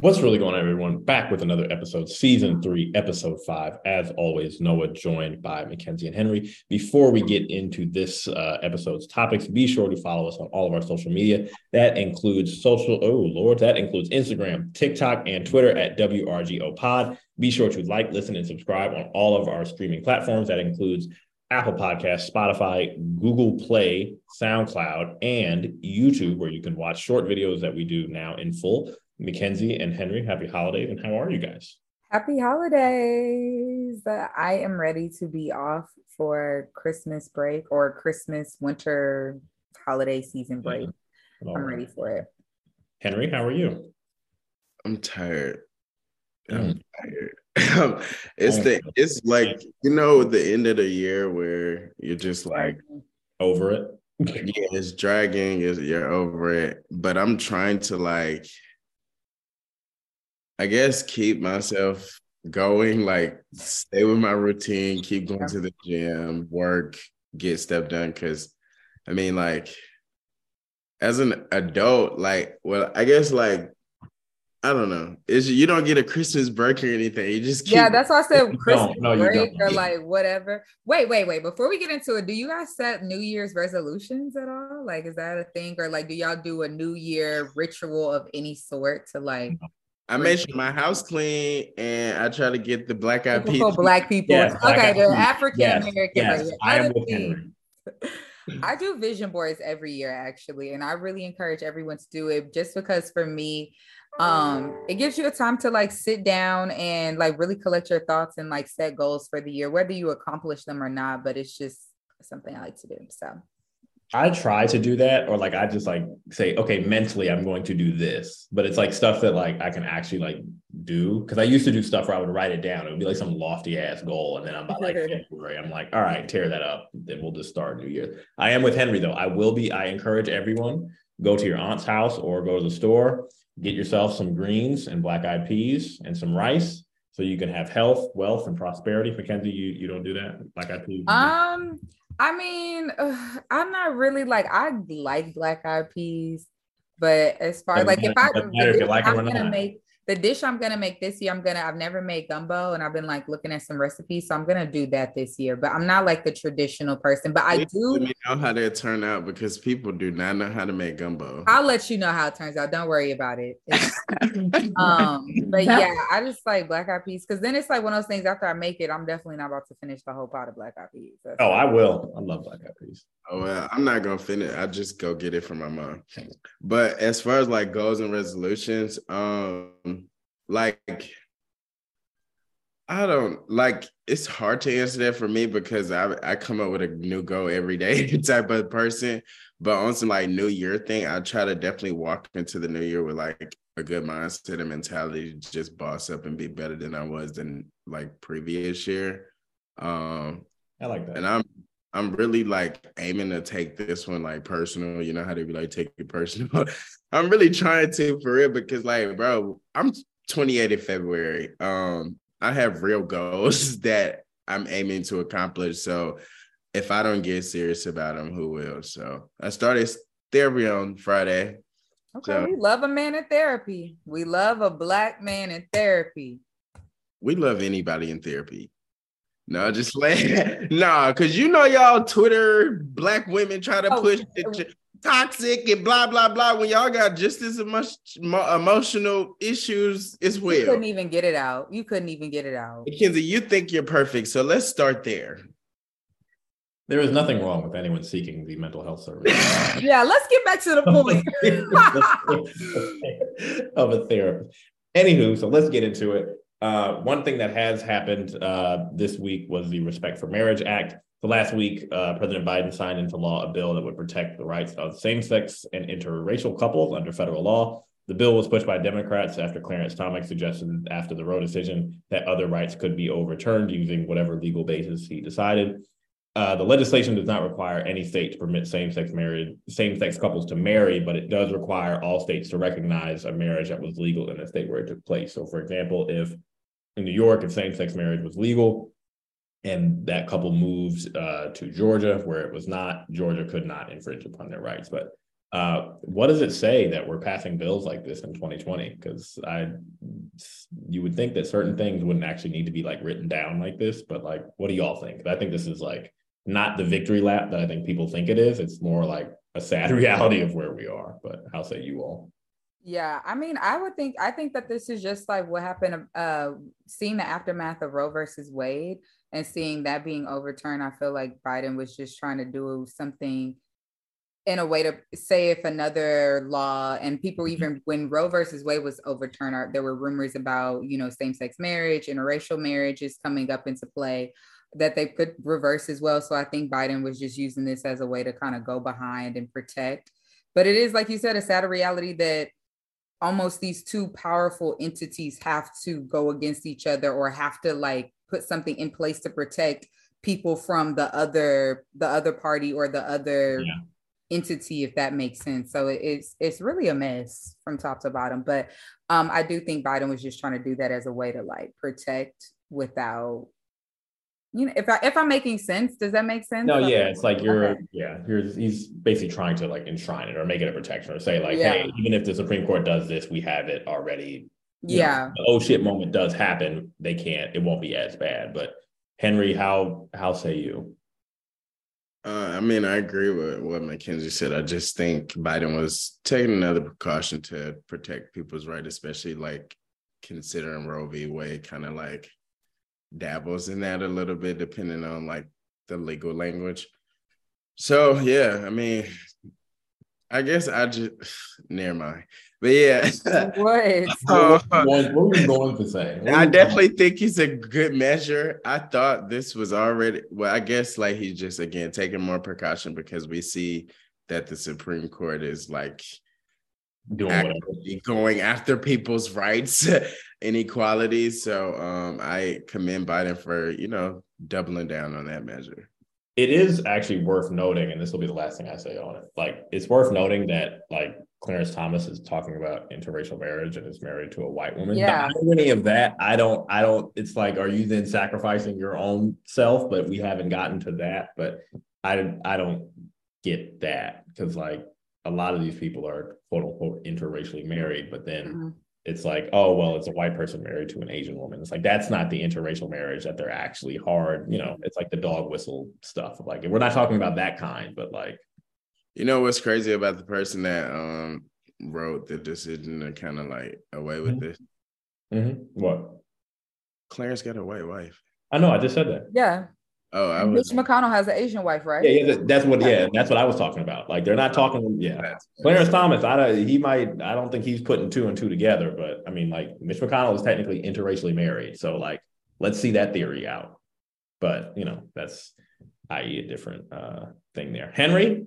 What's really going on, everyone? Back with another episode, season three, episode five. As always, Noah joined by Mackenzie and Henry. Before we get into this uh, episode's topics, be sure to follow us on all of our social media. That includes social, oh Lord, that includes Instagram, TikTok, and Twitter at WRGO Pod. Be sure to like, listen, and subscribe on all of our streaming platforms. That includes Apple Podcasts, Spotify, Google Play, SoundCloud, and YouTube, where you can watch short videos that we do now in full. Mackenzie and Henry, happy holidays, and how are you guys? Happy holidays. I am ready to be off for Christmas break or Christmas winter holiday season break. Yeah. I'm right. ready for it. Henry, how are you? I'm tired. I'm mm. tired. it's the it's like you know the end of the year where you're just like over it. yeah, it's dragging. Is you're over it, but I'm trying to like I guess keep myself going, like stay with my routine, keep going to the gym, work, get stuff done. Cause I mean, like as an adult, like, well, I guess like I don't know. Is you don't get a Christmas break or anything. You just keep- yeah. That's why I said Christmas no, no, break or like whatever. Wait, wait, wait. Before we get into it, do you guys set New Year's resolutions at all? Like, is that a thing, or like, do y'all do a New Year ritual of any sort to like I make sure my house clean and I try to get the black eyed people. Black people. Yes, okay, the African American. Yes, yes, I am I do vision boards every year actually, and I really encourage everyone to do it just because for me, um, it gives you a time to like sit down and like really collect your thoughts and like set goals for the year, whether you accomplish them or not. But it's just something I like to do. So I try to do that, or like I just like say, okay, mentally I'm going to do this, but it's like stuff that like I can actually like do because I used to do stuff where I would write it down. It would be like some lofty ass goal, and then I'm like February, I'm like, all right, tear that up. Then we'll just start New Year. I am with Henry though. I will be. I encourage everyone go to your aunt's house or go to the store, get yourself some greens and black eyed peas and some rice, so you can have health, wealth, and prosperity. Mackenzie, you you don't do that, black eyed peas. Um. I mean, uh, I'm not really like I like black eyed peas, but as far as like if I, if you like I'm gonna make the dish I'm gonna make this year, I'm gonna I've never made gumbo and I've been like looking at some recipes, so I'm gonna do that this year. But I'm not like the traditional person, but I do know how they turn out because people do not know how to make gumbo. I'll let you know how it turns out. Don't worry about it. um, but yeah, I just like black eyed peas because then it's like one of those things. After I make it, I'm definitely not about to finish the whole pot of black eyed peas. That's oh, I will. I love black eyed peas. Oh well, I'm not gonna finish. I just go get it from my mom. But as far as like goals and resolutions, um like I don't like it's hard to answer that for me because I I come up with a new goal every day type of person. But on some like new year thing, I try to definitely walk into the new year with like a good mindset and mentality to just boss up and be better than I was than like previous year. Um I like that. And I'm I'm really like aiming to take this one like personal. You know how to be like take it personal. I'm really trying to for real because like, bro, I'm 28 in February. Um, I have real goals that I'm aiming to accomplish. So if I don't get serious about them, who will? So I started therapy on Friday. Okay, so, we love a man in therapy. We love a black man in therapy. We love anybody in therapy. No, just like nah, because you know y'all Twitter black women try to oh, push the, toxic and blah blah blah when y'all got just as much emotional issues as well. You couldn't even get it out. You couldn't even get it out. Mackenzie, you think you're perfect, so let's start there. There is nothing wrong with anyone seeking the mental health service. yeah, let's get back to the point of a therapist. Anywho, so let's get into it. Uh, one thing that has happened uh, this week was the Respect for Marriage Act. So last week, uh, President Biden signed into law a bill that would protect the rights of same-sex and interracial couples under federal law. The bill was pushed by Democrats after Clarence Thomas suggested after the Roe decision that other rights could be overturned using whatever legal basis he decided. Uh, the legislation does not require any state to permit same-sex married same-sex couples to marry, but it does require all states to recognize a marriage that was legal in the state where it took place. So, for example, if in New York, if same-sex marriage was legal, and that couple moved uh, to Georgia where it was not. Georgia could not infringe upon their rights. But Uh, what does it say that we're passing bills like this in 2020? Because I, you would think that certain things wouldn't actually need to be like written down like this, but like, what do y'all think? I think this is like not the victory lap that I think people think it is. It's more like a sad reality of where we are. But how say you all? Yeah, I mean, I would think I think that this is just like what happened. Uh, seeing the aftermath of Roe versus Wade and seeing that being overturned, I feel like Biden was just trying to do something in a way to say if another law and people mm-hmm. even when Roe versus Wade was overturned, there were rumors about you know same sex marriage, interracial marriages coming up into play that they could reverse as well. So I think Biden was just using this as a way to kind of go behind and protect. But it is like you said, a sad reality that almost these two powerful entities have to go against each other or have to like put something in place to protect people from the other the other party or the other yeah. entity if that makes sense so it's it's really a mess from top to bottom but um i do think biden was just trying to do that as a way to like protect without you know if i if i'm making sense does that make sense no yeah it's like you're okay. yeah you're he's basically trying to like enshrine it or make it a protection or say like yeah. hey even if the supreme court does this we have it already yeah know, oh shit moment does happen they can't it won't be as bad but henry how how say you uh, I mean, I agree with what Mackenzie said. I just think Biden was taking another precaution to protect people's right, especially like considering Roe v. Wade kind of like dabbles in that a little bit, depending on like the legal language. So yeah, I mean, I guess I just never mind. But yeah, what? uh, what were you going to say? I definitely think he's a good measure. I thought this was already well. I guess like he's just again taking more precaution because we see that the Supreme Court is like doing going after people's rights and equality. So um, I commend Biden for you know doubling down on that measure. It is actually worth noting, and this will be the last thing I say on it. Like, it's worth noting that like Clarence Thomas is talking about interracial marriage and is married to a white woman. Yeah. The irony of that, I don't, I don't. It's like, are you then sacrificing your own self? But we haven't gotten to that. But I, I don't get that because like a lot of these people are quote unquote interracially married, but then mm-hmm. it's like, oh, well, it's a white person married to an Asian woman. It's like, that's not the interracial marriage that they're actually hard. You know, it's like the dog whistle stuff. Like, we're not talking about that kind, but like, you know, what's crazy about the person that um wrote the decision to kind of like away with mm-hmm. this? Mm-hmm. What? Clarence got a white wife. I know. I just said that. Yeah. Oh, I was. Mitch McConnell has an Asian wife, right? Yeah, yeah, that's what. Yeah, that's what I was talking about. Like they're not talking. Yeah, Clarence Thomas. I don't. He might. I don't think he's putting two and two together. But I mean, like Mitch McConnell is technically interracially married. So like, let's see that theory out. But you know, that's i.e. a different uh, thing there. Henry,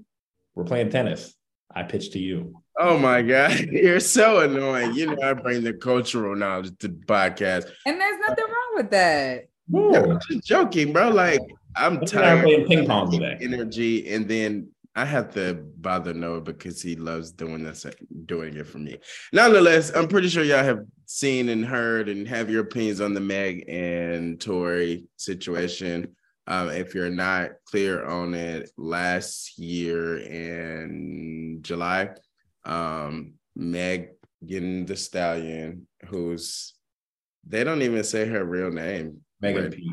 we're playing tennis. I pitch to you. Oh my God. You're so annoying. You know, I bring the cultural knowledge to the podcast. And there's nothing wrong with that. I'm just joking, bro. Like I'm tired playing ping pong today. Energy, and then I have to bother Noah because he loves doing this, doing it for me. Nonetheless, I'm pretty sure y'all have seen and heard and have your opinions on the Meg and Tory situation. Um, if you're not clear on it, last year in July, um, Meg getting the stallion, who's they don't even say her real name. Megan Pete.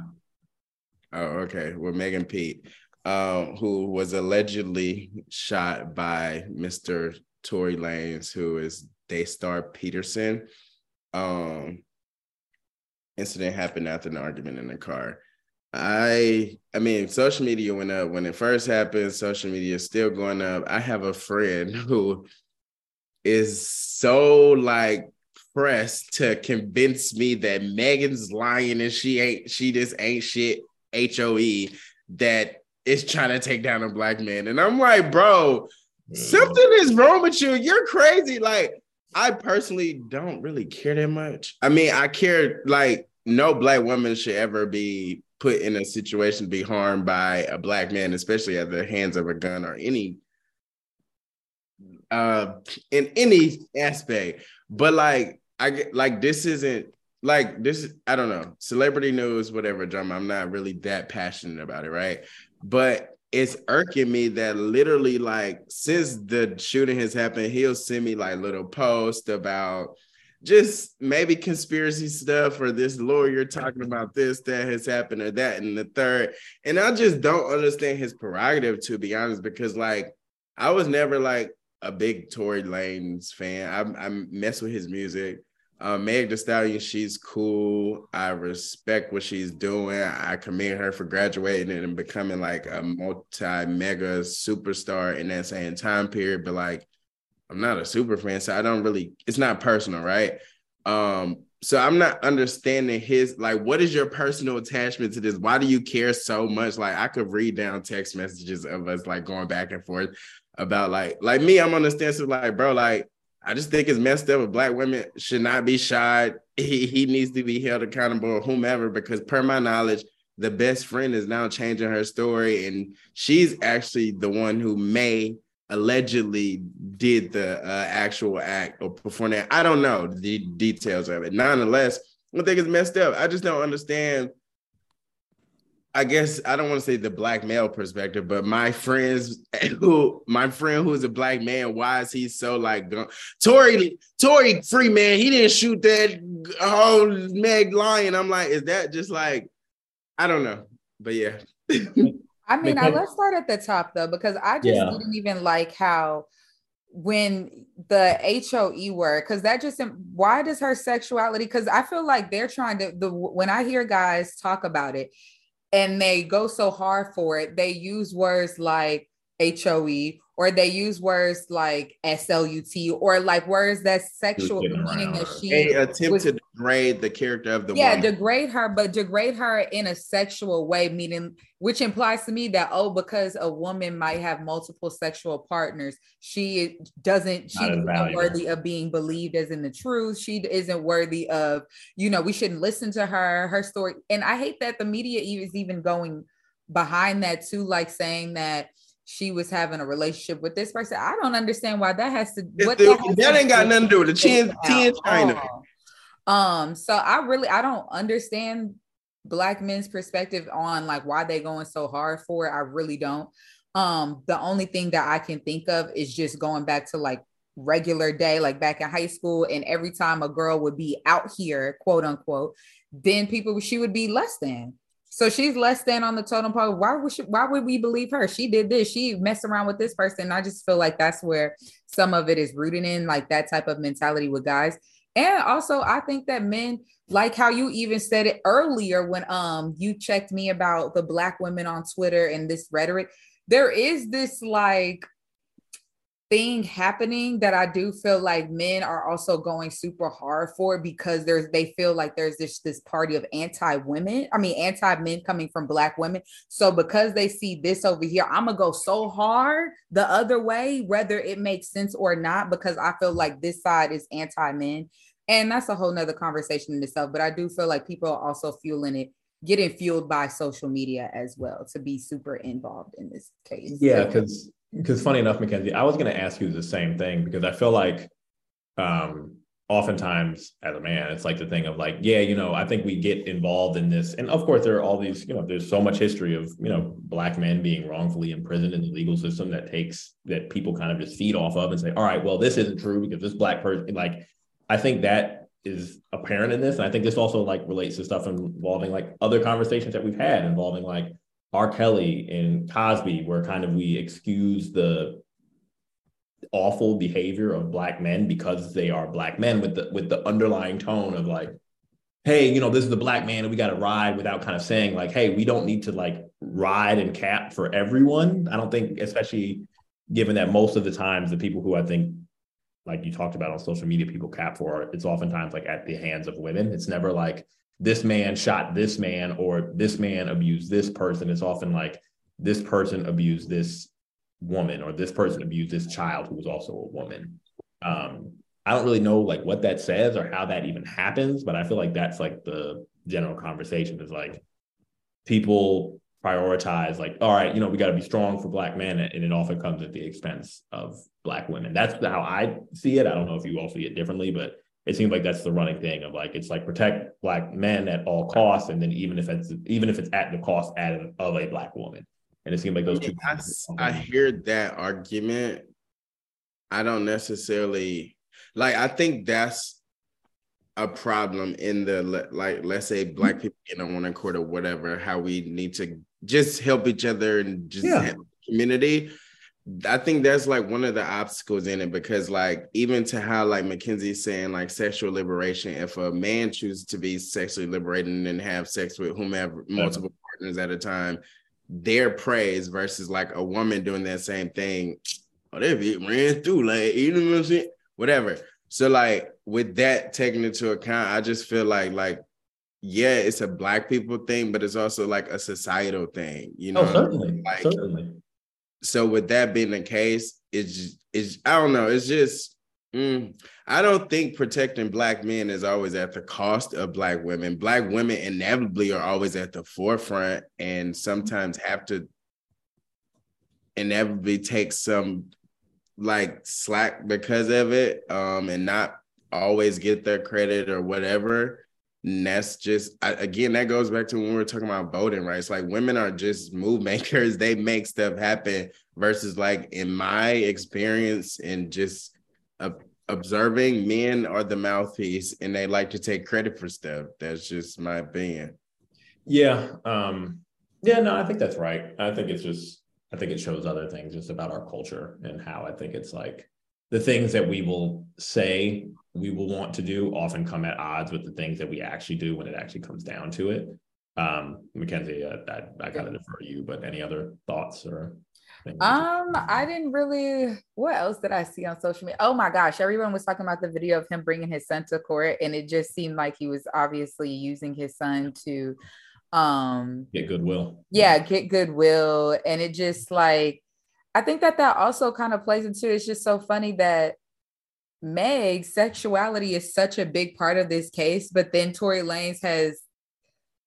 Oh, okay. Well, Megan Pete, um, who was allegedly shot by Mr. Tory Lanez, who is Daystar Peterson. Um, incident happened after an argument in the car. I I mean, social media went up when it first happened. Social media is still going up. I have a friend who is so like pressed to convince me that Megan's lying and she ain't she just ain't shit HOE that is trying to take down a black man. And I'm like, bro, something is wrong with you. You're crazy. Like, I personally don't really care that much. I mean, I care like no black woman should ever be put in a situation to be harmed by a black man, especially at the hands of a gun or any uh in any aspect. But like I get like this isn't like this. I don't know celebrity news, whatever drama. I'm not really that passionate about it, right? But it's irking me that literally like since the shooting has happened, he'll send me like little posts about just maybe conspiracy stuff or this lawyer talking about this that has happened or that and the third. And I just don't understand his prerogative to be honest, because like I was never like a big Tory Lanez fan. I, I mess with his music. Uh, Meg Thee Stallion, she's cool. I respect what she's doing. I commend her for graduating and becoming like a multi mega superstar in that same time period. But like, I'm not a super fan, so I don't really. It's not personal, right? Um, so I'm not understanding his like. What is your personal attachment to this? Why do you care so much? Like, I could read down text messages of us like going back and forth about like, like me. I'm on the stance of like, bro, like I just think it's messed up. Black women should not be shot. He, he needs to be held accountable, or whomever, because per my knowledge, the best friend is now changing her story, and she's actually the one who may allegedly did the uh, actual act or perform that. I don't know the details of it. Nonetheless, I think it's messed up. I just don't understand I guess I don't want to say the black male perspective, but my friends who my friend who's a black man, why is he so like Tory Tory free man? He didn't shoot that whole Meg Lion. I'm like, is that just like I don't know, but yeah. I mean, I, let's start at the top though, because I just yeah. didn't even like how when the HOE word, because that just why does her sexuality? Because I feel like they're trying to the when I hear guys talk about it, and they go so hard for it, they use words like HOE or they use words like SLUT or like words that sexual meaning that she they attempt was, to degrade the character of the yeah woman. degrade her but degrade her in a sexual way meaning which implies to me that oh because a woman might have multiple sexual partners she doesn't she isn't worthy of being believed as in the truth. She isn't worthy of you know we shouldn't listen to her her story. And I hate that the media is even going behind that too like saying that she was having a relationship with this person. I don't understand why that has to. What that, has that to ain't got nothing to do with the chin, chin China. Um, so I really I don't understand black men's perspective on like why they going so hard for it. I really don't. Um, the only thing that I can think of is just going back to like regular day, like back in high school, and every time a girl would be out here, quote unquote, then people she would be less than. So she's less than on the totem pole. Why would she, why would we believe her? She did this. She messed around with this person. I just feel like that's where some of it is rooted in, like that type of mentality with guys. And also, I think that men, like how you even said it earlier when um you checked me about the black women on Twitter and this rhetoric, there is this like thing happening that I do feel like men are also going super hard for because there's they feel like there's this this party of anti-women, I mean anti-men coming from black women. So because they see this over here, I'm gonna go so hard the other way, whether it makes sense or not, because I feel like this side is anti-men. And that's a whole nother conversation in itself. But I do feel like people are also fueling it getting fueled by social media as well to be super involved in this case. Yeah, because because funny enough, Mackenzie, I was going to ask you the same thing because I feel like um, oftentimes as a man, it's like the thing of like, yeah, you know, I think we get involved in this. And of course, there are all these, you know, there's so much history of, you know, black men being wrongfully imprisoned in the legal system that takes that people kind of just feed off of and say, all right, well, this isn't true because this black person, like, I think that is apparent in this. And I think this also like relates to stuff involving like other conversations that we've had involving like R. Kelly and Cosby, where kind of we excuse the awful behavior of black men because they are black men with the with the underlying tone of like, hey, you know, this is the black man and we got to ride without kind of saying like, hey, we don't need to like ride and cap for everyone. I don't think, especially given that most of the times the people who I think like you talked about on social media, people cap for it's oftentimes like at the hands of women. It's never like this man shot this man or this man abused this person. It's often like this person abused this woman or this person abused this child who was also a woman. Um, I don't really know like what that says or how that even happens, but I feel like that's like the general conversation is like people prioritize like, all right, you know, we got to be strong for black men, and it often comes at the expense of black women. That's how I see it. I don't know if you all see it differently, but it seems like that's the running thing of like it's like protect black men at all costs, and then even if it's even if it's at the cost of a black woman, And it seemed like those two. I, I hear that argument. I don't necessarily like. I think that's a problem in the like. Let's say black mm-hmm. people in on one accord or whatever. How we need to just help each other and just yeah. community. I think that's like one of the obstacles in it because like even to how like Mackenzie's saying like sexual liberation, if a man chooses to be sexually liberated and have sex with whomever multiple partners at a time, their praise versus like a woman doing that same thing, oh they be ran through like you know what I'm saying, whatever. So like with that taken into account, I just feel like like yeah, it's a black people thing, but it's also like a societal thing, you oh, know. Oh, certainly, like, certainly so with that being the case, it's it's I don't know. It's just mm, I don't think protecting black men is always at the cost of black women. Black women inevitably are always at the forefront, and sometimes have to inevitably take some like slack because of it, um, and not always get their credit or whatever. And that's just again, that goes back to when we were talking about voting rights. Like women are just move makers; they make stuff happen. Versus, like in my experience and just observing, men are the mouthpiece, and they like to take credit for stuff. That's just my opinion. Yeah, um, yeah, no, I think that's right. I think it's just, I think it shows other things just about our culture and how I think it's like the things that we will say we will want to do often come at odds with the things that we actually do when it actually comes down to it. Um, Mackenzie, uh, I, I gotta defer to you, but any other thoughts or? Um, I didn't really. What else did I see on social media? Oh my gosh, everyone was talking about the video of him bringing his son to court, and it just seemed like he was obviously using his son to, um, get goodwill. Yeah, get goodwill, and it just like, I think that that also kind of plays into. It's just so funny that Meg, sexuality is such a big part of this case, but then Tory Lanez has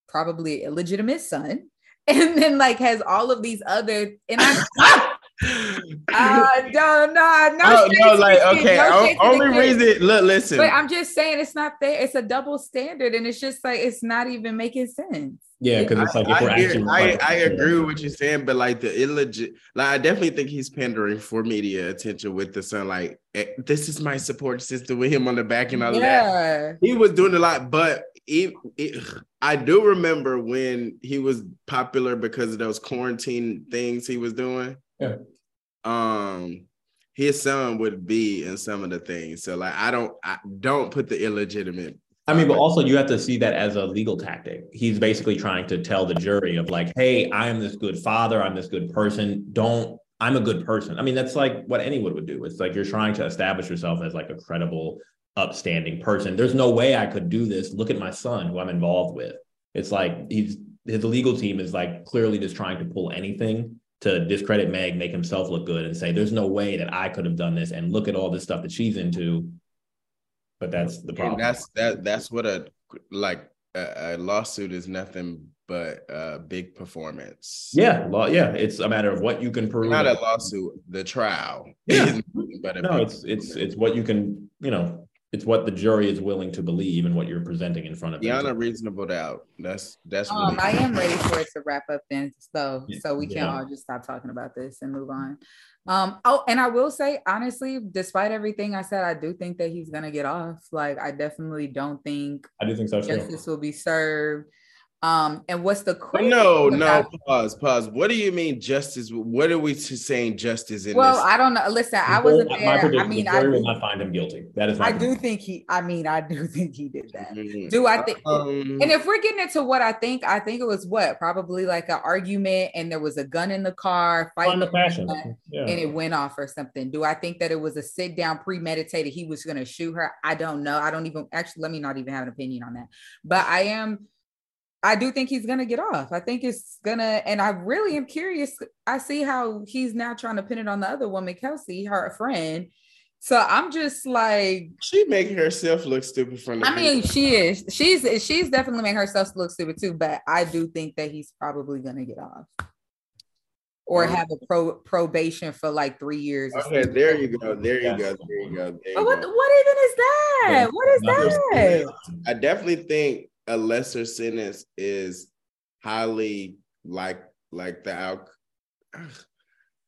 probably a legitimate son, and then like has all of these other and I uh, no, no, no. Oh, no, like okay. No only reason, look, listen. But I'm just saying it's not there. It's a double standard, and it's just like it's not even making sense. Yeah, because it's like I, I, hear, I, I, agree with what you're saying, but like the illegit, like I definitely think he's pandering for media attention with the son. Like eh, this is my support system with him on the back and all yeah. that. He was doing a lot, but it, it, I do remember when he was popular because of those quarantine things he was doing. Yeah. Um, his son would be in some of the things. So like I don't I don't put the illegitimate I mean, but also you have to see that as a legal tactic. He's basically trying to tell the jury of like, hey, I am this good father, I'm this good person. Don't I'm a good person. I mean, that's like what anyone would do. It's like you're trying to establish yourself as like a credible, upstanding person. There's no way I could do this. Look at my son who I'm involved with. It's like he's his legal team is like clearly just trying to pull anything to discredit Meg, make himself look good, and say, there's no way that I could have done this. And look at all this stuff that she's into but that's the problem. And that's that. That's what a like a, a lawsuit is nothing but a big performance. Yeah, law. Yeah, it's a matter of what you can prove. Not a lawsuit, the trial. Yeah, but no, it's it's it's what you can. You know, it's what the jury is willing to believe and what you're presenting in front of beyond them. a reasonable doubt. That's that's. Um, really- I am ready for it to wrap up then, so so we can't all just stop talking about this and move on. Um, oh, and I will say honestly, despite everything I said, I do think that he's gonna get off. Like, I definitely don't think I do think so. Justice will be served. Um, and what's the no, no, pause, pause. What do you mean justice? What are we saying justice in? Well, this? I don't know. Listen, I wasn't there. I mean, I will not find him guilty. That is. I do think he. I mean, I do think he did that. Mm-hmm. Do I think? Um, and if we're getting into what I think, I think it was what probably like an argument, and there was a gun in the car, fighting the passion, yeah. and it went off or something. Do I think that it was a sit down, premeditated? He was going to shoot her. I don't know. I don't even actually. Let me not even have an opinion on that. But I am I do think he's gonna get off. I think it's gonna, and I really am curious. I see how he's now trying to pin it on the other woman, Kelsey, her friend. So I'm just like she making herself look stupid from the I mean, she is. She's she's definitely making herself look stupid too, but I do think that he's probably gonna get off. Or have a pro probation for like three years. Okay, there you go. There you go. There you go. There you what, go. what even is that? What is that? I definitely think a lesser sentence is highly like like the out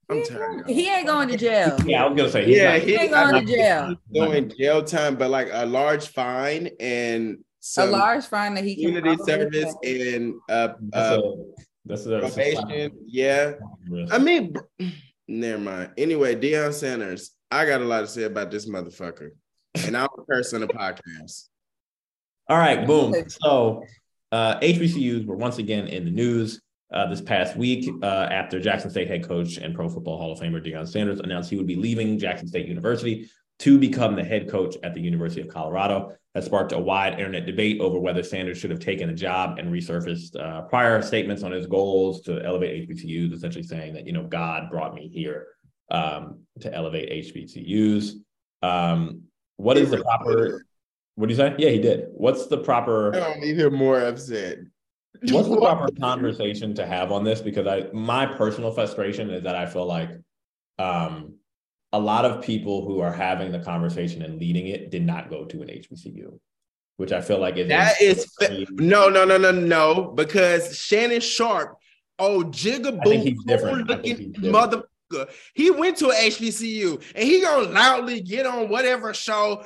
I'm tired. He ain't going to jail. Yeah, I was gonna say. Yeah, he ain't going to jail. Doing jail time, but like a large fine and a large fine that he can community service and uh, uh that's a, that's probation. Yeah, I mean, never mind. Anyway, Deion Sanders, I got a lot to say about this motherfucker, and I'll curse on the podcast. All right, boom. So, uh, HBCUs were once again in the news uh, this past week uh, after Jackson State head coach and Pro Football Hall of Famer Deion Sanders announced he would be leaving Jackson State University to become the head coach at the University of Colorado. That sparked a wide internet debate over whether Sanders should have taken the job and resurfaced uh, prior statements on his goals to elevate HBCUs, essentially saying that, you know, God brought me here um, to elevate HBCUs. Um, what is the proper, what do you say? Yeah, he did. What's the proper? I don't need him more upset. What's the proper conversation to have on this? Because I, my personal frustration is that I feel like, um, a lot of people who are having the conversation and leading it did not go to an HBCU, which I feel like is that is fa- no, no, no, no, no, because Shannon Sharpe, oh jigaboo, looking mother. He went to an HBCU and he gonna loudly get on whatever show.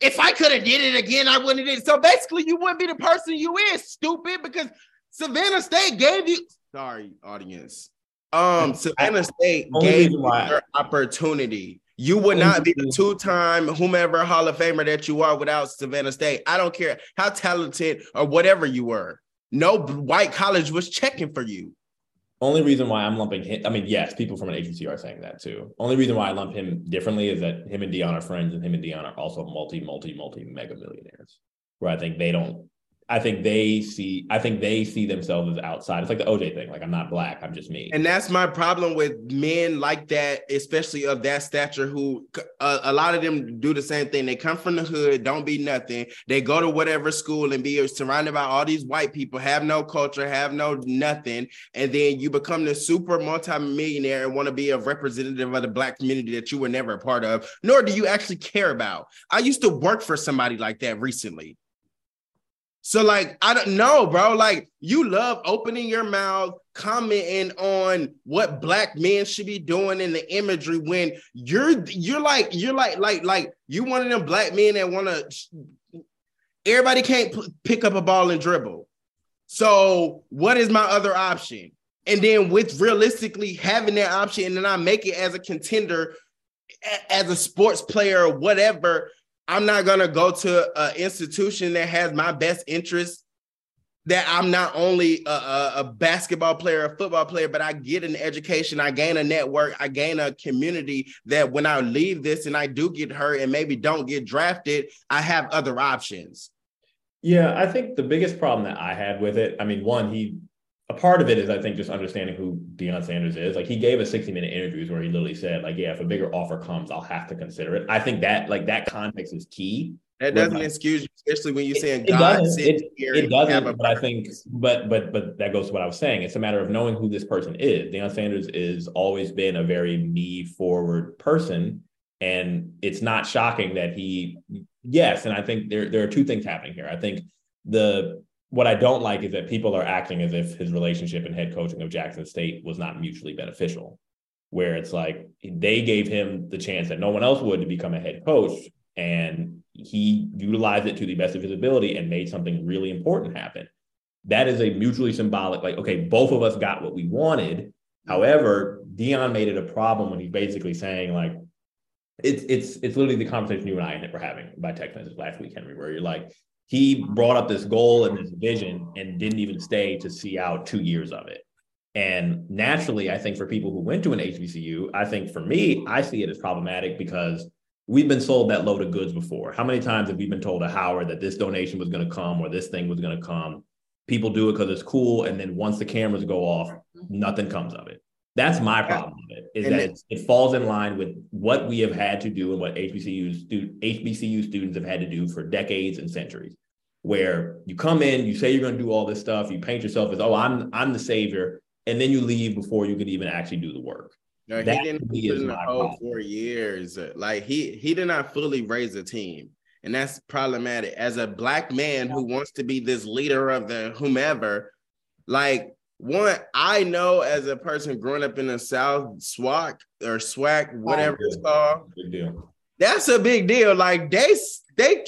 If I could have did it again, I wouldn't have did it. So basically, you wouldn't be the person you is, stupid, because Savannah State gave you. Sorry, audience. Um, Savannah State gave you your opportunity. You would not be the two-time whomever Hall of Famer that you are without Savannah State. I don't care how talented or whatever you were. No white college was checking for you. Only reason why I'm lumping him, I mean, yes, people from an agency are saying that too. Only reason why I lump him differently is that him and Deion are friends, and him and Deion are also multi, multi, multi mega millionaires. Where I think they don't I think they see I think they see themselves as outside. It's like the OJ thing. Like I'm not black, I'm just me. And that's my problem with men like that, especially of that stature, who uh, a lot of them do the same thing. They come from the hood, don't be nothing. They go to whatever school and be surrounded by all these white people, have no culture, have no nothing, and then you become the super multi-millionaire and want to be a representative of the black community that you were never a part of, nor do you actually care about. I used to work for somebody like that recently. So like I don't know, bro. Like you love opening your mouth, commenting on what black men should be doing in the imagery when you're you're like you're like like like you one of them black men that want to. Everybody can't p- pick up a ball and dribble. So what is my other option? And then with realistically having that option, and then I make it as a contender, as a sports player or whatever I'm not gonna go to an institution that has my best interest. That I'm not only a, a, a, basketball player, a football player, but I get an education, I gain a network, I gain a community that when I leave this and I do get hurt and maybe don't get drafted, I have other options. Yeah, I think the biggest problem that I had with it, I mean, one, he a part of it is I think just understanding who Deion Sanders is. Like he gave a 60 minute interviews where he literally said, like, yeah, if a bigger offer comes, I'll have to consider it. I think that like that context is key. That doesn't like, excuse you, especially when you're saying it, God doesn't, it, it doesn't, but I think but but but that goes to what I was saying. It's a matter of knowing who this person is. Deion Sanders is always been a very me forward person. And it's not shocking that he yes, and I think there there are two things happening here. I think the what I don't like is that people are acting as if his relationship and head coaching of Jackson State was not mutually beneficial, where it's like they gave him the chance that no one else would to become a head coach, and he utilized it to the best of his ability and made something really important happen. That is a mutually symbolic, like, okay, both of us got what we wanted. However, Deion made it a problem when he's basically saying, like, it's it's it's literally the conversation you and I were having by text message last week, Henry, where you're like, he brought up this goal and this vision and didn't even stay to see out two years of it. And naturally, I think for people who went to an HBCU, I think for me, I see it as problematic because we've been sold that load of goods before. How many times have we been told at Howard that this donation was going to come or this thing was going to come? People do it because it's cool. And then once the cameras go off, nothing comes of it. That's my problem with it, is and that it, it falls in line with what we have had to do and what HBCU, HBCU students have had to do for decades and centuries where you come in, you say you're going to do all this stuff, you paint yourself as, oh, I'm I'm the savior, and then you leave before you can even actually do the work. No, he that didn't put in the whole four years. Uh, like he he did not fully raise a team. And that's problematic. As a black man who wants to be this leader of the whomever, like one, I know as a person growing up in the South, SWAC or SWAC, whatever it's called. Big deal. That's a big deal. Like they they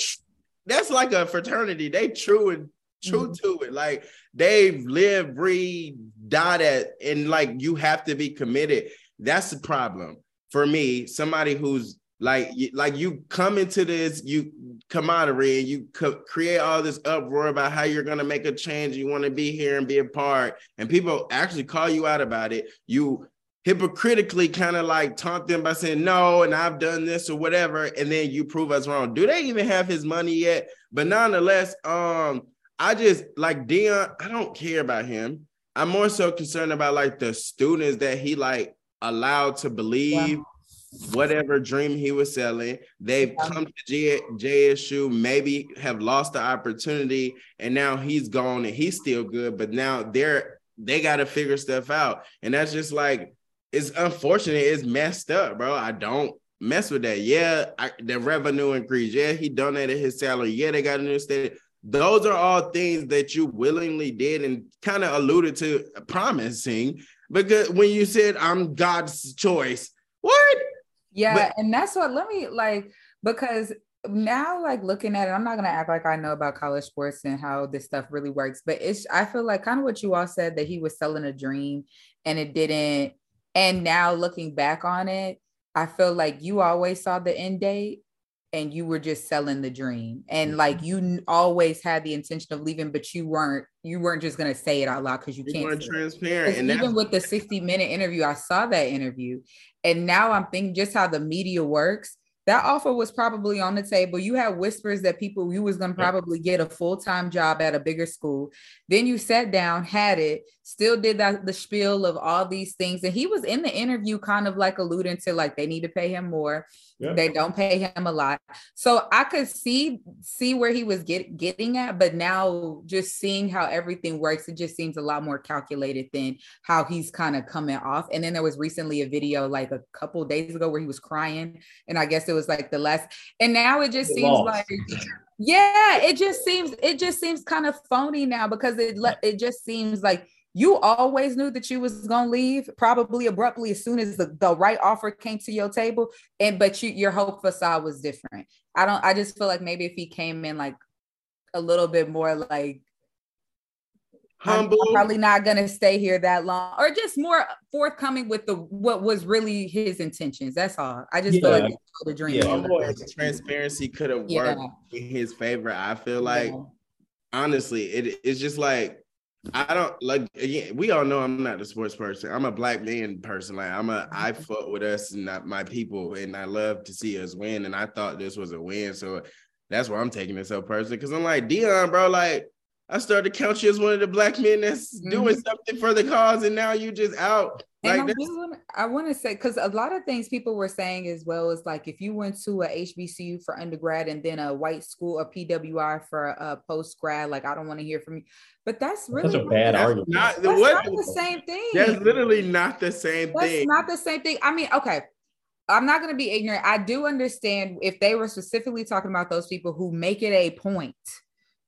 that's like a fraternity. They true and true mm-hmm. to it. Like they've lived, breathe, died at, and like you have to be committed. That's the problem for me. Somebody who's like like you come into this you camaraderie and you co- create all this uproar about how you're going to make a change you want to be here and be a part and people actually call you out about it you hypocritically kind of like taunt them by saying no and i've done this or whatever and then you prove us wrong. Do they even have his money yet? But nonetheless um i just like deion i don't care about him. I'm more so concerned about like the students that he like allowed to believe yeah. whatever dream he was selling. They've come to J- JSU, maybe have lost the opportunity, and now he's gone and he's still good, but now they're they got to figure stuff out, and that's just like it's unfortunate. It's messed up, bro. I don't mess with that. Yeah, I, the revenue increase. Yeah, he donated his salary. Yeah, they got a new state. Those are all things that you willingly did and kind of alluded to promising. Because when you said I'm God's choice, what? Yeah, but, and that's what let me like because now like looking at it, I'm not gonna act like I know about college sports and how this stuff really works, but it's I feel like kind of what you all said that he was selling a dream and it didn't. And now looking back on it, I feel like you always saw the end date and you were just selling the dream and mm-hmm. like you always had the intention of leaving but you weren't you weren't just going to say it out loud because you, you can't transparent and even with the 60 minute interview i saw that interview and now i'm thinking just how the media works that offer was probably on the table. You had whispers that people you was gonna probably get a full-time job at a bigger school. Then you sat down, had it, still did that the spiel of all these things. And he was in the interview kind of like alluding to like they need to pay him more. Yeah. They don't pay him a lot. So I could see see where he was get, getting at, but now just seeing how everything works, it just seems a lot more calculated than how he's kind of coming off. And then there was recently a video like a couple days ago where he was crying. And I guess it was like the last, and now it just seems lost. like yeah, it just seems it just seems kind of phony now because it it just seems like you always knew that you was gonna leave probably abruptly as soon as the, the right offer came to your table and but you your hope facade was different i don't i just feel like maybe if he came in like a little bit more like humble I'm probably not gonna stay here that long or just more forthcoming with the what was really his intentions that's all i just yeah. feel like the dream yeah, transparency could have worked yeah. in his favor i feel like yeah. honestly it, it's just like I don't like again. We all know I'm not a sports person. I'm a black man person. Like I'm a I mm-hmm. fuck with us and not my people, and I love to see us win. And I thought this was a win, so that's why I'm taking this so personally. Because I'm like Deion, bro. Like I started to count you as one of the black men that's mm-hmm. doing something for the cause, and now you just out. And like I, want to say because a lot of things people were saying as well is like if you went to a HBCU for undergrad and then a white school, a PWI for a post grad, like I don't want to hear from you. But that's really that's a bad argument. Not, that's what, not the same thing. That's literally not the same that's thing. Not the same thing. I mean, okay. I'm not going to be ignorant. I do understand if they were specifically talking about those people who make it a point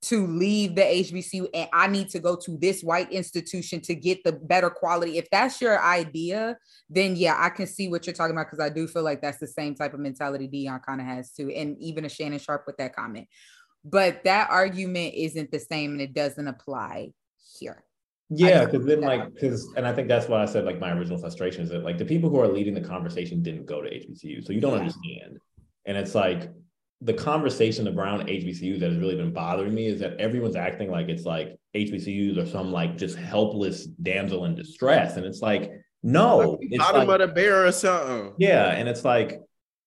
to leave the HBCU and I need to go to this white institution to get the better quality. If that's your idea, then yeah, I can see what you're talking about because I do feel like that's the same type of mentality Deion kind of has too, and even a Shannon Sharpe with that comment. But that argument isn't the same and it doesn't apply here. Yeah, because then like because and I think that's why I said like my original frustration is that like the people who are leading the conversation didn't go to HBCU, so you don't yeah. understand. And it's like the conversation around HBCUs that has really been bothering me is that everyone's acting like it's like HBCUs are some like just helpless damsel in distress, and it's like no, it's bottom like, of the bear or something. Yeah, and it's like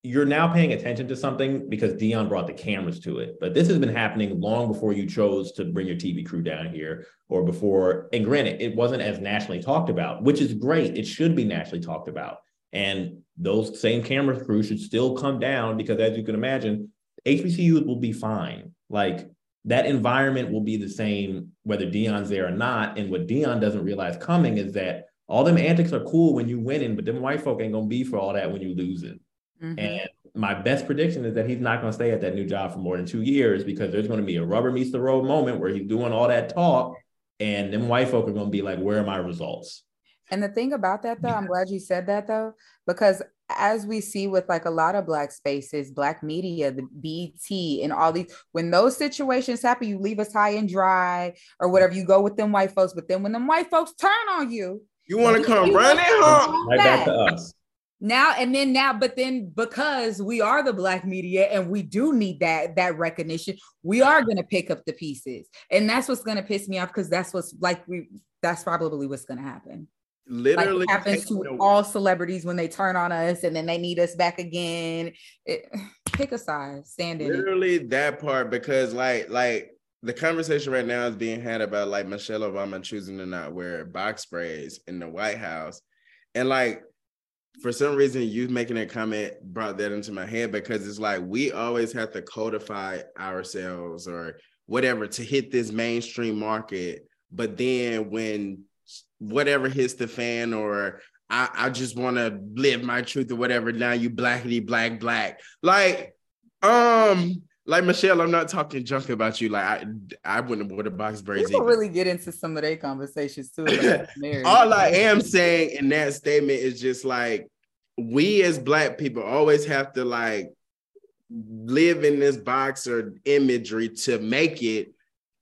you're now paying attention to something because Deion brought the cameras to it. But this has been happening long before you chose to bring your TV crew down here or before. And granted, it wasn't as nationally talked about, which is great. It should be nationally talked about. And those same camera crews should still come down because, as you can imagine, HBCUs will be fine. Like that environment will be the same whether Deion's there or not. And what Deion doesn't realize coming is that all them antics are cool when you winning, but them white folk ain't gonna be for all that when you losing. Mm-hmm. And my best prediction is that he's not going to stay at that new job for more than two years because there's going to be a rubber meets the road moment where he's doing all that talk and then white folk are going to be like, "Where are my results?" And the thing about that, though, I'm glad you said that, though, because as we see with like a lot of black spaces, black media, the BT and all these, when those situations happen, you leave us high and dry or whatever, you go with them white folks. But then when them white folks turn on you, you want to come running home. Right back to us. Now and then now, but then because we are the black media and we do need that that recognition, we are gonna pick up the pieces. And that's what's gonna piss me off because that's what's like we that's probably what's gonna happen literally like happens to all celebrities when they turn on us and then they need us back again. It, pick a side, stand in. Literally it. that part because like like the conversation right now is being had about like Michelle Obama choosing to not wear box braids in the White House, and like for some reason you making a comment brought that into my head because it's like we always have to codify ourselves or whatever to hit this mainstream market but then when whatever hits the fan or I, I just want to live my truth or whatever. Now you blackity black black. Like, um, like Michelle, I'm not talking junk about you. Like I I wouldn't wear the box braids. We really get into some of their conversations too. All I am saying in that statement is just like we as black people always have to like live in this box or imagery to make it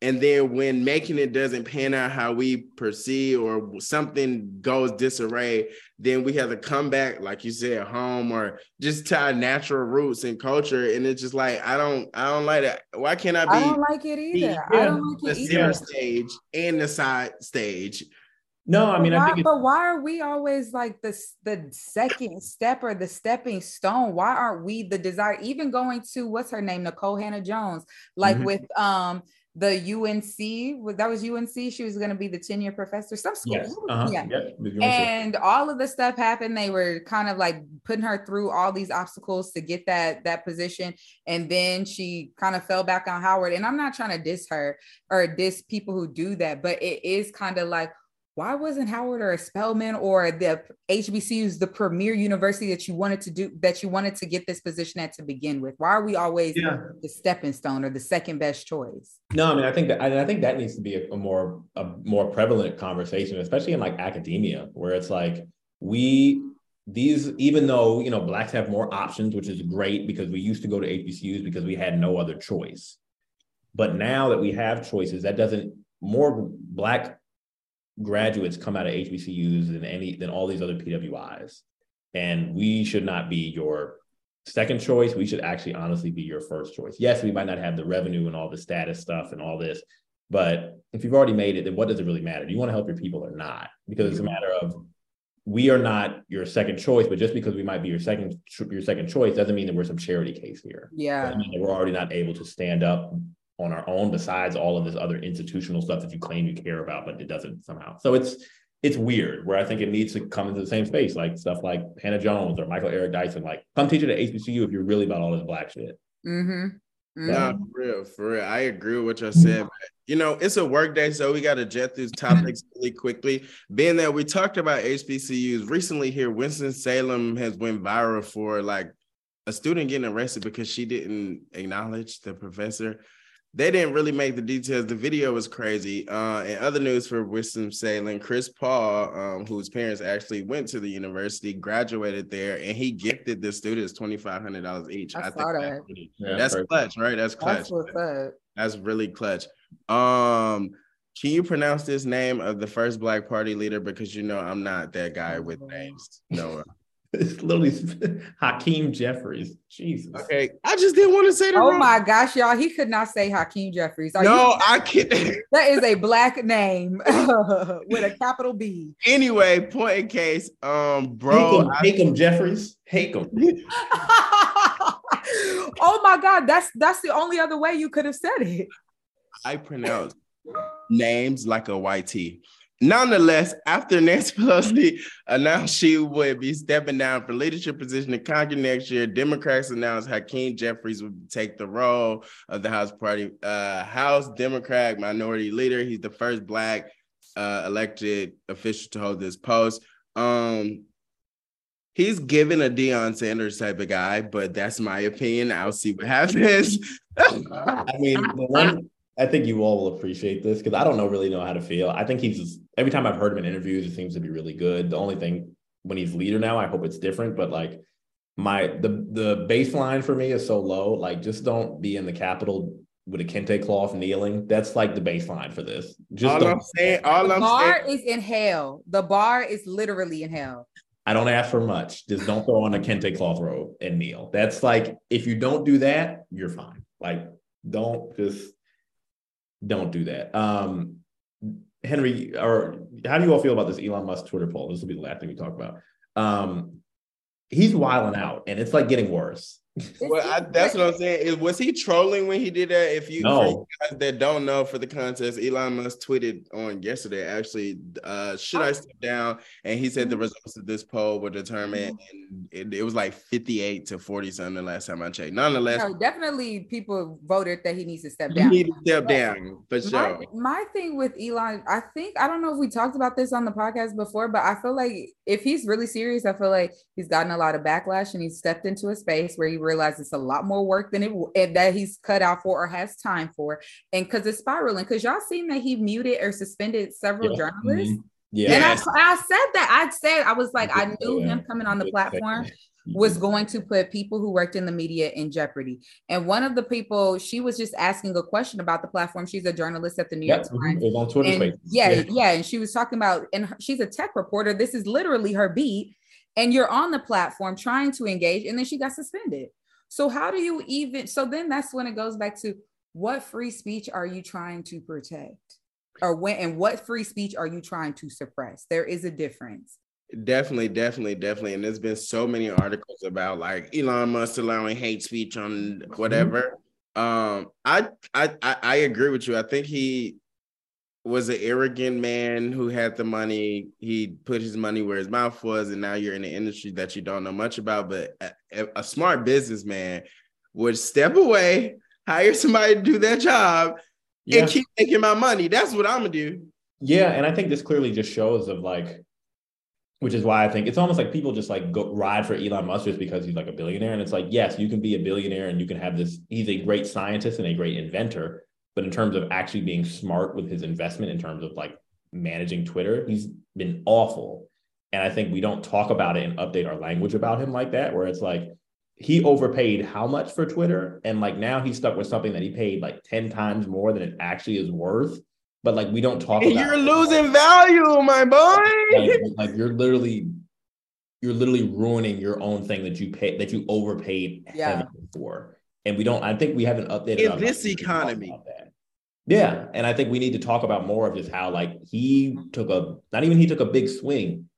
and then when making it doesn't pan out how we perceive or something goes disarray then we have to come back like you said home or just to our natural roots and culture and it's just like i don't i don't like that why can't i be i don't like it either i don't like the it center either. stage and the side stage no, I mean, why, I think. But why are we always like the the second step or the stepping stone? Why aren't we the desire? Even going to what's her name, Nikole Hannah Jones, like mm-hmm. with um the UNC, that was UNC. She was going to be the tenure professor, some school. Yes. Uh-huh. Yeah. Yep. And all of the stuff happened. They were kind of like putting her through all these obstacles to get that that position. And then she kind of fell back on Howard. And I'm not trying to diss her or diss people who do that, but it is kind of like, why wasn't Howard or Spelman or the HBCUs the premier university that you wanted to do that you wanted to get this position at to begin with? Why are we always yeah. the stepping stone or the second best choice? No, I mean I think that I, I think that needs to be a, a more a more prevalent conversation, especially in like academia, where it's like we these even though you know blacks have more options, which is great because we used to go to HBCUs because we had no other choice, but now that we have choices, that doesn't more black graduates come out of HBCUs than any than all these other PWIs. And we should not be your second choice. We should actually honestly be your first choice. Yes, we might not have the revenue and all the status stuff and all this, but if you've already made it, then what does it really matter? Do you want to help your people or not? Because it's a matter of we are not your second choice, but just because we might be your second your second choice doesn't mean that we're some charity case here. Yeah, we're already not able to stand up on our own besides all of this other institutional stuff that you claim you care about but it doesn't somehow so it's it's weird where i think it needs to come into the same space like stuff like hannah jones or michael eric dyson like come teach it at hbcu if you're really about all this black shit mm-hmm. Mm-hmm. Nah, for real, for real. I agree with what you said. But, you know, it's a work day, so we got to jet through topics really quickly. Being that we talked about HBCUs recently here, Winston Salem has went viral for like a student getting arrested because she didn't acknowledge the professor they didn't really make the details. The video was crazy. Uh, and other news for Winston Salem, Chris Paul, um, whose parents actually went to the university, graduated there, and he gifted the students twenty five hundred dollars each. I, I think that. that's, really, yeah, that's clutch, right? That's clutch. That's, that's really clutch. Um, can you pronounce this name of the first Black Party leader? Because you know I'm not that guy with names. No. It's literally Hakeem Jeffries. Jesus. Okay. I just didn't want to say that. Oh wrong. my gosh, y'all. He could not say Hakeem Jeffries. Are no, you- I can't. that is a black name with a capital B. Anyway, point in case, um, bro. Hakeem Jeffries. Hakeem. oh my God. That's that's the only other way you could have said it. I pronounce names like a YT. Nonetheless, after Nancy Pelosi announced she would be stepping down from leadership position in Congress next year, Democrats announced Hakeem Jeffries would take the role of the House Party uh, House Democrat Minority Leader. He's the first Black uh, elected official to hold this post. Um, he's given a Deion Sanders type of guy, but that's my opinion. I'll see what happens. I mean, the one I think you all will appreciate this because I don't know really know how to feel. I think he's just, every time I've heard him in interviews, it seems to be really good. The only thing when he's leader now, I hope it's different. But like my the the baseline for me is so low. Like just don't be in the capital with a kente cloth kneeling. That's like the baseline for this. Just all I'm saying, all the I'm bar saying, is in hell. The bar is literally in hell. I don't ask for much. Just don't throw on a kente cloth robe and kneel. That's like if you don't do that, you're fine. Like don't just don't do that. Um Henry, or how do you all feel about this Elon Musk Twitter poll? This will be the last thing we talk about. Um, he's wilding out, and it's like getting worse. Well, I, that's what I'm saying. Was he trolling when he did that? If you, no. you guys that don't know for the contest, Elon Musk tweeted on yesterday. Actually, uh, should I step down? And he said the results of this poll were determined, and it, it was like 58 to 40 something the last time I checked. Nonetheless, no, definitely people voted that he needs to step down. He needs to step down for sure. My, my thing with Elon, I think I don't know if we talked about this on the podcast before, but I feel like if he's really serious, I feel like he's gotten a lot of backlash and he's stepped into a space where he realize it's a lot more work than it that he's cut out for or has time for, and because it's spiraling. Because y'all seen that he muted or suspended several yeah. journalists. Mm-hmm. Yeah, and I, I said that I said I was like I knew him coming on the platform was mm-hmm. going to put people who worked in the media in jeopardy. And one of the people, she was just asking a question about the platform. She's a journalist at the New York Times. On Twitter yeah, yeah, yeah, and she was talking about, and she's a tech reporter. This is literally her beat, and you're on the platform trying to engage, and then she got suspended. So how do you even? So then that's when it goes back to what free speech are you trying to protect, or when and what free speech are you trying to suppress? There is a difference. Definitely, definitely, definitely. And there's been so many articles about like Elon Musk allowing hate speech on whatever. Um, I I I agree with you. I think he was an arrogant man who had the money. He put his money where his mouth was, and now you're in an industry that you don't know much about. But a, a smart businessman would step away, hire somebody to do their job, yeah. and keep making my money. That's what I'm gonna do. Yeah, and I think this clearly just shows of like, which is why I think it's almost like people just like go ride for Elon Musk just because he's like a billionaire. And it's like, yes, you can be a billionaire and you can have this. He's a great scientist and a great inventor but in terms of actually being smart with his investment, in terms of like managing Twitter, he's been awful. And I think we don't talk about it and update our language about him like that, where it's like he overpaid how much for Twitter? And like now he's stuck with something that he paid like 10 times more than it actually is worth. But like we don't talk about it. You're losing value, my boy. Like, like, you're literally you're literally ruining your own thing that you pay that you overpaid yeah. for. And we don't, I think we haven't updated in this economy. Yeah. And I think we need to talk about more of just how like he took a not even he took a big swing.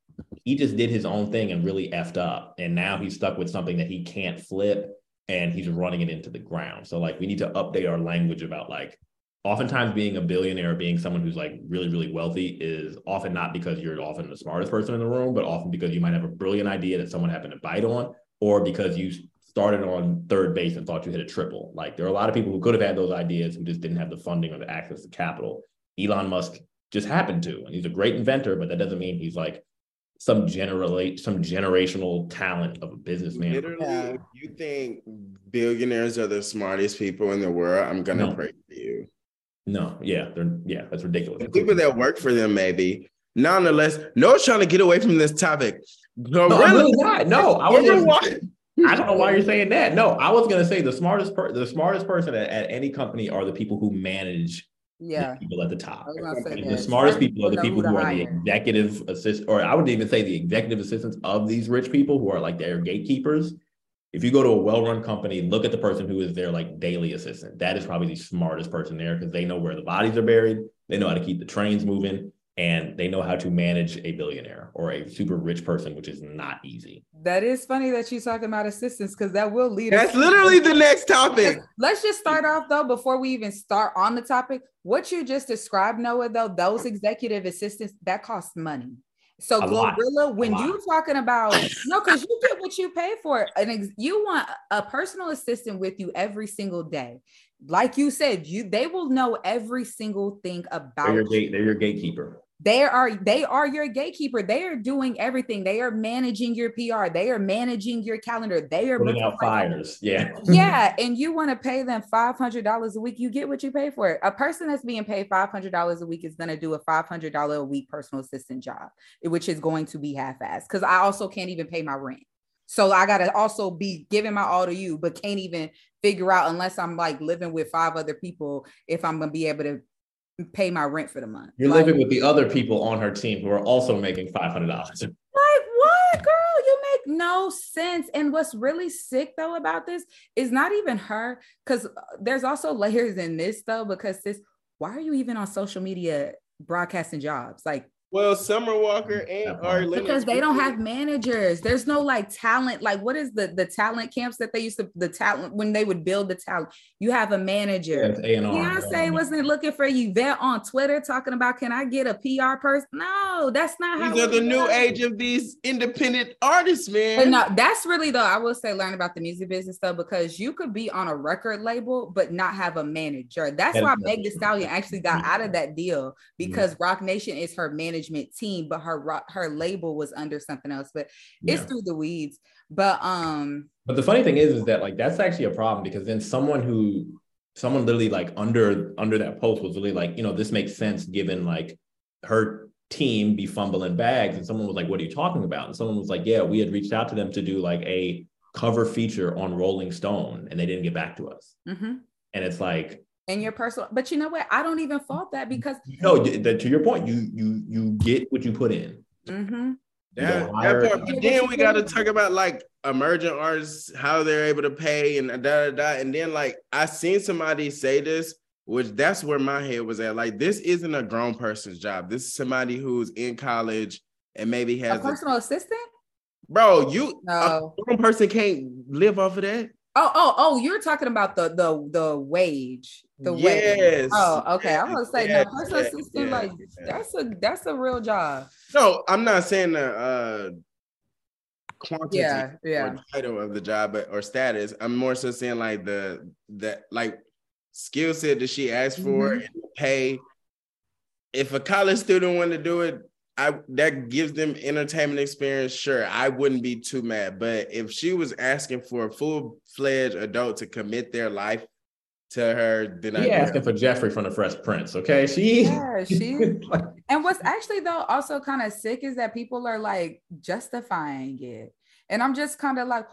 He just did his own thing and really effed up. And now he's stuck with something that he can't flip and he's running it into the ground. So like we need to update our language about like oftentimes being a billionaire, being someone who's like really, really wealthy is often not because you're often the smartest person in the room, but often because you might have a brilliant idea that someone happened to bite on, or because you started on third base and thought you hit a triple. Like there are a lot of people who could have had those ideas who just didn't have the funding or the access to capital. Elon Musk just happened to, and he's a great inventor, but that doesn't mean he's like some generate some generational talent of a businessman. Literally, if you think billionaires are the smartest people in the world, I'm gonna no. pray for you. No, yeah, they're yeah, that's ridiculous. The people that work for them, maybe. Nonetheless, no trying to get away from this topic. No, no really, really not. No, I was. I don't know why you're saying that. No, I was gonna say the smartest per- the smartest person at, at, any company are the people who manage yeah people at the top. The smartest people are the people who are the executive assist, or I would even say the executive assistants of these rich people who are like their gatekeepers. If you go to a well-run company, look at the person who is their like daily assistant. That is probably the smartest person there because they know where the bodies are buried. They know how to keep the trains moving and they know how to manage a billionaire or a super rich person, which is not easy. That is funny that you're talking about assistants because that will lead. That's literally the next topic. Let's just start off though before we even start on the topic. What you just described, Noah, though, those executive assistants that cost money. So a Glorilla, when you're talking about no, because you get what you pay for, and ex- you want a personal assistant with you every single day. like you said, you they will know every single thing about they're your, gate, they're your gatekeeper. They are they are your gatekeeper. They are doing everything. They are managing your PR. They are managing your calendar. They are putting out fires. Yeah. yeah. And you want to pay them $500 a week. You get what you pay for it. A person that's being paid $500 a week is going to do a $500 a week personal assistant job, which is going to be half-assed because I also can't even pay my rent. So I gotta also be giving my all to you, but can't even figure out unless I'm like living with five other people if I'm gonna be able to pay my rent for the month. You're like, living with the other people on her team who are also making five hundred dollars. Like what, girl? You make no sense. And what's really sick though about this is not even her, because uh, there's also layers in this though. Because this, why are you even on social media broadcasting jobs? Like well, Summer Walker and Arlen because they don't have managers. There's no like talent. Like, what is the the talent camps that they used to the talent when they would build the talent? You have a manager. Yeah, Beyonce wasn't looking for you vet on Twitter talking about can I get a PR person? No, that's not how. These are the new age of these independent artists, man. But no, that's really though. I will say learn about the music business though because you could be on a record label but not have a manager. That's why Meg Thee Stallion actually got out of that deal because mm-hmm. Nation is her manager management team, but her her label was under something else. But it's yeah. through the weeds. But um. But the funny thing is, is that like that's actually a problem because then someone who someone literally like under under that post was really like you know this makes sense given like her team be fumbling bags and someone was like what are you talking about and someone was like yeah we had reached out to them to do like a cover feature on rolling stone and they didn't get back to us mm-hmm. and it's like and your personal but you know what? I don't even fault that because no that to your point you you you get what you put in. Mm-hmm. yeah, that part, but then we got to talk about like emerging artists how they're able to pay and da da da. And then like i seen somebody say this which that's where my head was at. Like this isn't a grown person's job. This is somebody who's in college and maybe has a personal a, assistant? Bro you no. a grown person can't live off of that Oh, oh, oh! You're talking about the the the wage, the yes. wage. Oh, okay. I'm gonna say yes. no. Personal yes. assistant, like that's a that's a real job. No, I'm not saying the uh, quantity yeah, yeah. or title of the job but, or status. I'm more so saying like the the like skill set that she asked for mm-hmm. and pay. If a college student wanted to do it, I that gives them entertainment experience. Sure, I wouldn't be too mad. But if she was asking for a full fledged adult to commit their life to her, then I asking for Geoffrey from the Fresh Prince. Okay, she yeah, she. and what's actually though also kind of sick is that people are like justifying it, and I'm just kind of like.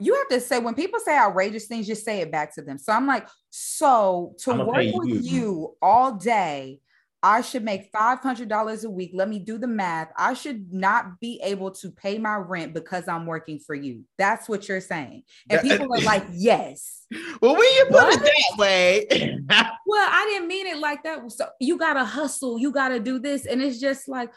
You have to say when people say outrageous things, just say it back to them. So I'm like, so to work with you. you all day, I should make $500 a week. Let me do the math. I should not be able to pay my rent because I'm working for you. That's what you're saying. And people are like, yes. Well, when you put what? it that way. well, I didn't mean it like that. So you got to hustle. You got to do this. And it's just like,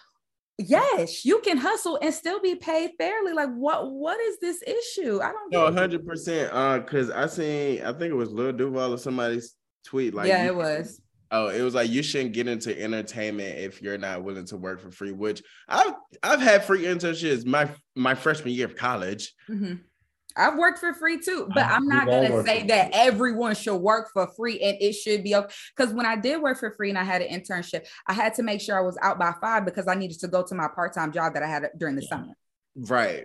yes, you can hustle and still be paid fairly. Like, what what is this issue? I don't know. 100%. Uh, Because I seen, I think it was Lil Duval or somebody's tweet. Like, yeah, it was Oh, it was like you shouldn't get into entertainment if you're not willing to work for free. Which I've I've had free internships my my freshman year of college. Mm-hmm. I've worked for free too, but I'm not gonna say that everyone should work for free and it should be okay. Because when I did work for free and I had an internship, I had to make sure I was out by five because I needed to go to my part time job that I had during the yeah. summer. Right.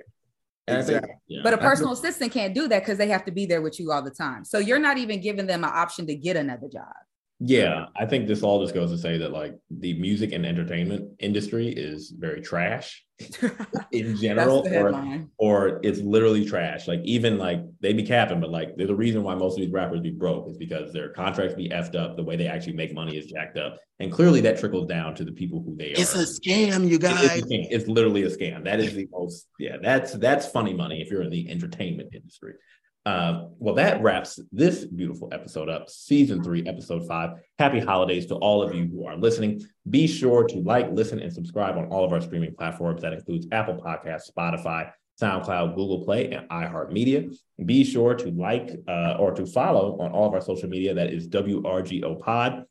Exactly. Yeah. But a personal assistant can't do that because they have to be there with you all the time. So you're not even giving them an option to get another job. Yeah, I think this all just goes to say that like the music and entertainment industry is very trash in general, or, or it's literally trash. Like even like they be capping, but like there's a reason why most of these rappers be broke is because their contracts be effed up. The way they actually make money is jacked up, and clearly that trickles down to the people who they it's are. It's a scam, you guys. It's, it's literally a scam. That is the most. Yeah, that's that's funny money if you're in the entertainment industry. Um, well, that wraps this beautiful episode up, season three, episode five. Happy holidays to all of you who are listening. Be sure to like, listen, and subscribe on all of our streaming platforms. That includes Apple Podcasts, Spotify, SoundCloud, Google Play, and iHeartMedia. Be sure to like uh, or to follow on all of our social media. That is WRGO Pod,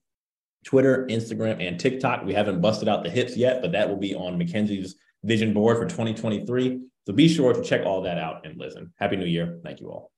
Twitter, Instagram, and TikTok. We haven't busted out the hips yet, but that will be on Mackenzie's vision board for 2023. So be sure to check all that out and listen. Happy New Year. Thank you all.